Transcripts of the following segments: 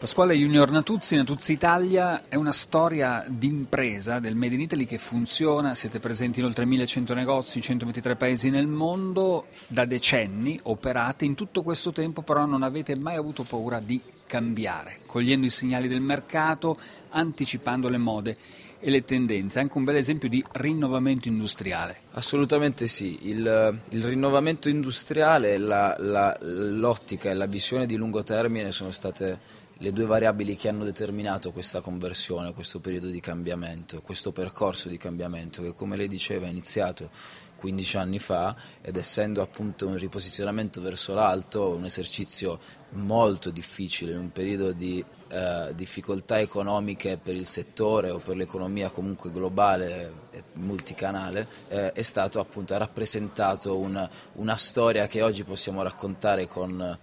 Pasquale Junior Natuzzi, Natuzzi Italia è una storia d'impresa del Made in Italy che funziona, siete presenti in oltre 1100 negozi in 123 paesi nel mondo, da decenni operate, in tutto questo tempo però non avete mai avuto paura di cambiare, cogliendo i segnali del mercato, anticipando le mode e le tendenze, anche un bel esempio di rinnovamento industriale. Assolutamente sì, il, il rinnovamento industriale, la, la, l'ottica e la visione di lungo termine sono state le due variabili che hanno determinato questa conversione, questo periodo di cambiamento, questo percorso di cambiamento che come lei diceva è iniziato 15 anni fa ed essendo appunto un riposizionamento verso l'alto, un esercizio molto difficile in un periodo di eh, difficoltà economiche per il settore o per l'economia comunque globale e multicanale, eh, è stato appunto, ha rappresentato una, una storia che oggi possiamo raccontare con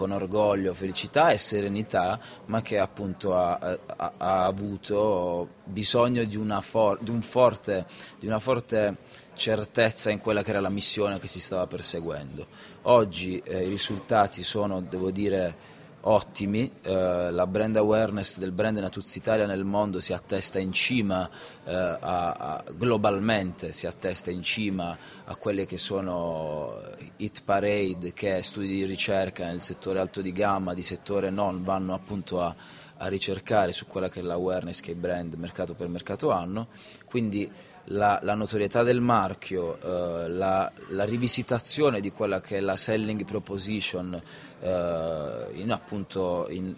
con orgoglio, felicità e serenità, ma che appunto ha, ha, ha avuto bisogno di una, for, di, un forte, di una forte certezza in quella che era la missione che si stava perseguendo. Oggi eh, i risultati sono, devo dire, ottimi, eh, la brand awareness del brand Natuzzi Italia nel mondo si attesta in cima eh, a, a, globalmente, si attesta in cima a quelle che sono hit parade che studi di ricerca nel settore alto di gamma, di settore non, vanno appunto a, a ricercare su quella che è l'awareness che i brand mercato per mercato hanno, quindi la, la notorietà del marchio, eh, la, la, rivisitazione di quella che è la selling proposition eh, in, appunto, in,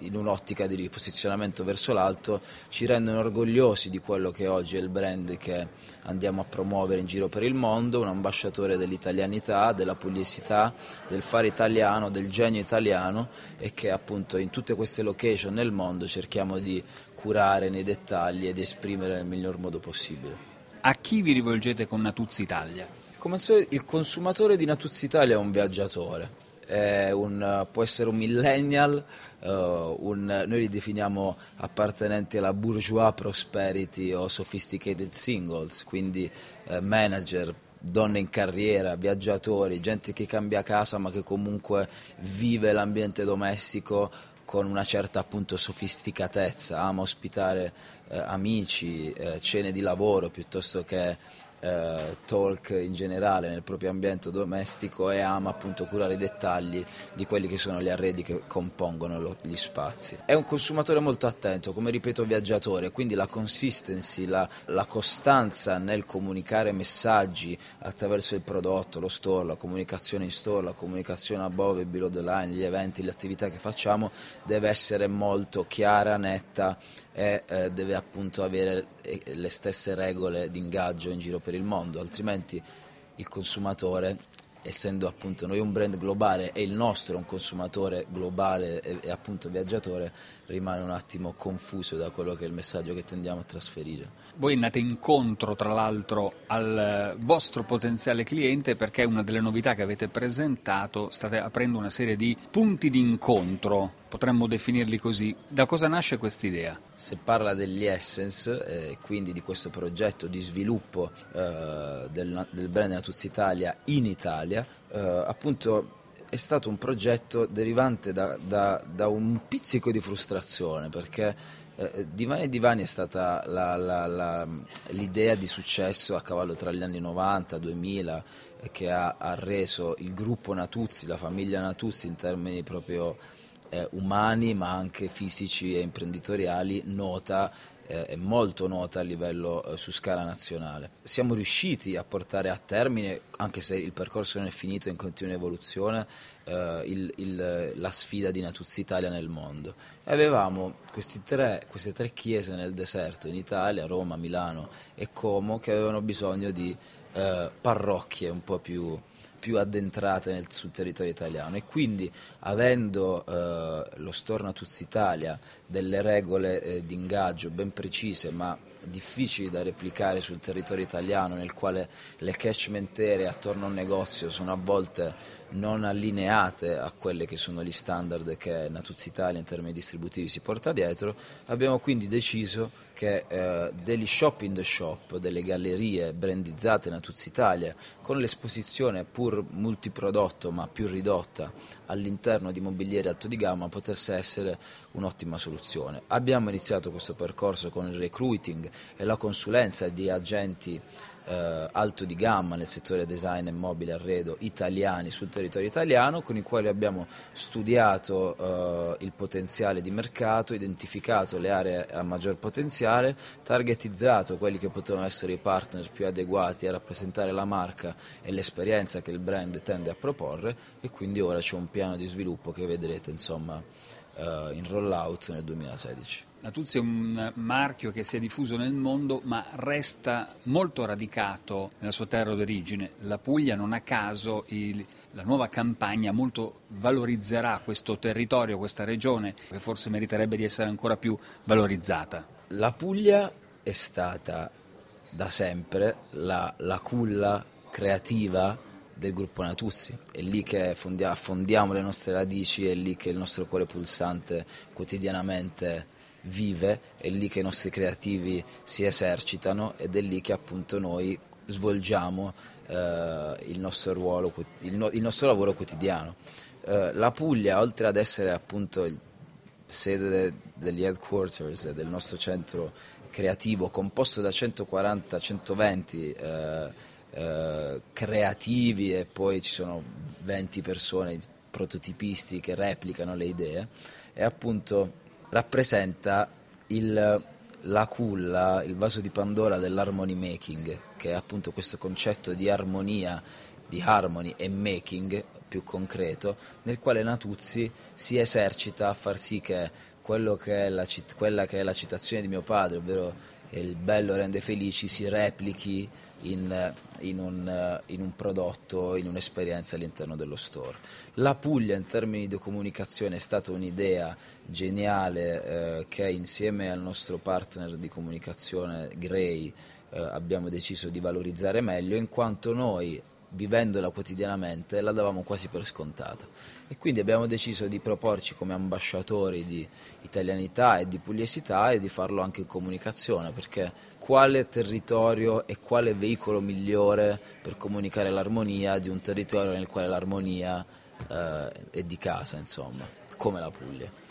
in, un'ottica di riposizionamento verso l'alto ci rendono orgogliosi di quello che oggi è il brand che andiamo a promuovere in giro per il mondo, un ambasciatore dell'italianità, della pugliesità, del fare italiano, del genio italiano e che appunto in tutte queste location nel mondo cerchiamo di curare nei dettagli ed esprimere nel miglior modo possibile. A chi vi rivolgete con Natuzzi Italia? Come so, il consumatore di Natuzzi Italia è un viaggiatore, è un, può essere un millennial, uh, un, noi li definiamo appartenenti alla bourgeois prosperity o sophisticated singles, quindi uh, manager, donne in carriera, viaggiatori, gente che cambia casa ma che comunque vive l'ambiente domestico con una certa appunto sofisticatezza, ama ospitare eh, amici, eh, cene di lavoro piuttosto che eh, talk in generale nel proprio ambiente domestico e ama appunto curare i dettagli di quelli che sono gli arredi che compongono lo, gli spazi. È un consumatore molto attento, come ripeto viaggiatore, quindi la consistency, la, la costanza nel comunicare messaggi attraverso il prodotto, lo store, la comunicazione in store, la comunicazione above e below the line, gli eventi, le attività che facciamo deve essere molto chiara, netta e eh, deve appunto avere eh, le stesse regole di ingaggio in giro per il mondo, altrimenti il consumatore essendo appunto noi un brand globale e il nostro è un consumatore globale e, e, appunto viaggiatore, rimane un attimo confuso da quello che è il messaggio che tendiamo a trasferire. Voi andate incontro tra l'altro al vostro potenziale cliente perché una delle novità che avete presentato state aprendo una serie di punti di incontro potremmo definirli così. Da cosa nasce questa idea? Se parla degli Essence, eh, quindi di questo progetto di sviluppo eh, del, del brand Natuzzi Italia in Italia, eh, appunto è stato un progetto derivante da, da, da un pizzico di frustrazione perché eh, Divani e Divani è stata la, la, la, l'idea di successo a cavallo tra gli anni 90 e 2000 che ha, ha, reso il gruppo Natuzzi, la famiglia Natuzzi in termini proprio eh, umani ma anche fisici e imprenditoriali nota eh, è molto nota a livello eh, su scala nazionale. Siamo riusciti a portare a termine, anche se il percorso non è finito in continua evoluzione, eh, il, il, la sfida di Natuzzi Italia nel mondo. E avevamo tre, queste tre chiese nel deserto in Italia, Roma, Milano e Como, che avevano bisogno di eh, parrocchie un po' più più addentrate nel, sul territorio italiano. E quindi avendo eh, lo Store Natuzzi Italia delle regole eh, di ingaggio ben precise ma difficili da replicare sul territorio italiano nel quale le catchment area attorno a un negozio sono a volte non allineate a quelli che sono gli standard che Natuzzi Italia in termini distributivi si porta dietro, abbiamo quindi deciso che eh, degli shop in the shop, delle gallerie brandizzate Natuzzi Italia, con l'esposizione pur multiprodotto ma più ridotta all'interno di mobiliere alto di gamma, potesse essere un'ottima soluzione. Abbiamo iniziato questo percorso con il recruiting e la consulenza di agenti eh, alto di gamma nel settore design e mobile arredo italiani sul territorio italiano con i quali abbiamo studiato eh, il potenziale di mercato, identificato le aree a maggior potenziale, targetizzato quelli che potevano essere i partner più adeguati a rappresentare la marca e l'esperienza che il brand tende a proporre e quindi ora c'è un piano di sviluppo che vedrete insomma eh, in rollout nel 2016. Natuzzi è un marchio che si è diffuso nel mondo ma resta molto radicato nella sua terra d'origine. La Puglia non a caso il, la nuova campagna molto valorizzerà questo territorio, questa regione che forse meriterebbe di essere ancora più valorizzata. La Puglia è stata da sempre la, la culla creativa del gruppo Natuzzi, è lì che affondiamo le nostre radici, è lì che il nostro cuore pulsante quotidianamente vive, è lì che i nostri creativi si esercitano ed è lì che appunto noi svolgiamo eh, il, nostro ruolo, il, no, il, nostro lavoro quotidiano. Eh, la Puglia, oltre ad essere appunto il sede degli headquarters del nostro centro creativo composto da 140-120 eh, eh, creativi e poi ci sono 20 persone prototipisti che replicano le idee, è appunto rappresenta il, la culla, il vaso di Pandora dell'harmony making, che è appunto questo concetto di armonia, di harmony e making più concreto, nel quale Natuzzi si esercita a far sì che, che la, quella che è la citazione di mio padre, ovvero il bello rende felici, si replichi in, in, un, in, un, prodotto, in un'esperienza all'interno dello store. La Puglia in termini di comunicazione è stata un'idea geniale eh, che insieme al nostro partner di comunicazione Gray eh, abbiamo deciso di valorizzare meglio in quanto noi vivendola quotidianamente la davamo quasi per scontata. E quindi abbiamo deciso di proporci come ambasciatori di italianità e di pugliesità e di farlo anche in comunicazione perché quale territorio e quale veicolo migliore per comunicare l'armonia di un territorio nel quale l'armonia eh, è di casa insomma come la Puglia